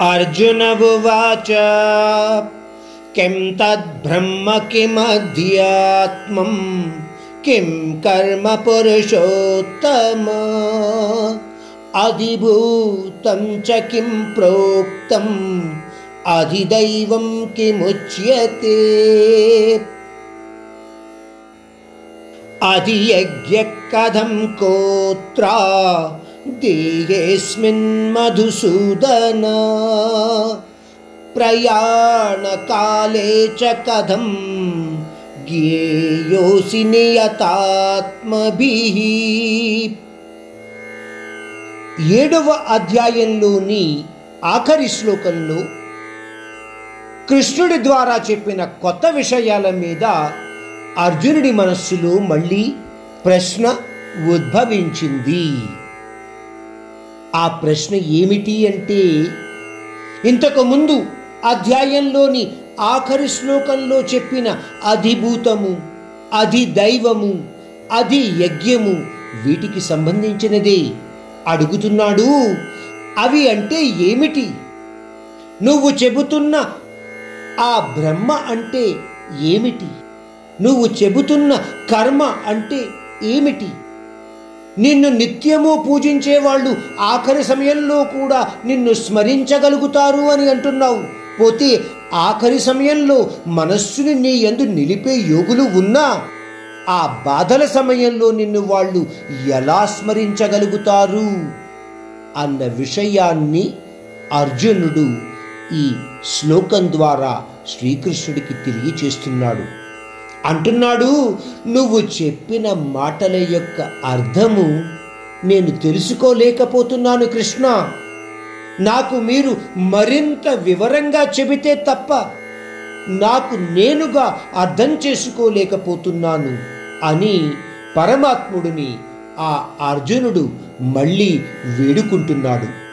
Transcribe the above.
अर्जुन उवाच किं तद्ब्रह्म किमध्यात्मं? किं कर्म पुरुषोत्तम? अधिभूतं च किं प्रोक्तम्? अधिदैवं किमुच्यते? अधियज्ञः कथं कोत्रा देहेऽस्मिन् मधुसूदन प्रयाणकाले च कथं ज्ञेयोऽसि నియతాత్మభిః ఏడవ అధ్యాయంలోని ఆఖరి శ్లోకంలో కృష్ణుడి ద్వారా చెప్పిన కొత్త విషయాల మీద అర్జునుడి మనస్సులో మళ్ళీ ప్రశ్న ఉద్భవించింది ఆ ప్రశ్న ఏమిటి అంటే ఇంతకుముందు అధ్యాయంలోని ఆఖరి శ్లోకంలో చెప్పిన అధిభూతము అధిదైవము అధి యజ్ఞము వీటికి సంబంధించినదే. అడుగుతున్నాడు అవి అంటే ఏమిటి? నువ్వు చెబుతున్న ఆ బ్రహ్మ అంటే ఏమిటి? నువ్వు చెబుతున్న కర్మ అంటే ఏమిటి? నిన్ను నిత్యము పూజించే వాళ్ళు ఆఖరి సమయంలో కూడా నిన్ను స్మరించగలుగుతారు అని అంటున్నావు. పోతే ఆఖరి సమయంలో మనస్సుని నీ ఎందు నిలిపే యోగులు ఉన్నా ఆ బాధల సమయంలో నిన్ను వాళ్ళు ఎలా స్మరించగలుగుతారు? అన్న విషయాన్ని అర్జునుడు ఈ శ్లోకం ద్వారా శ్రీకృష్ణుడికి తెలియచేస్తున్నాడు. అంటున్నాడు నువ్వు చెప్పిన మాటల యొక్క అర్థము నేను తెలుసుకోలేకపోతున్నాను కృష్ణ. నాకు మీరు మరింత వివరంగా చెబితే తప్ప నాకు నేనుగా అర్థం చేసుకోలేకపోతున్నాను అని పరమాత్ముడిని ఆ అర్జునుడు మళ్ళీ వేడుకుంటున్నాడు.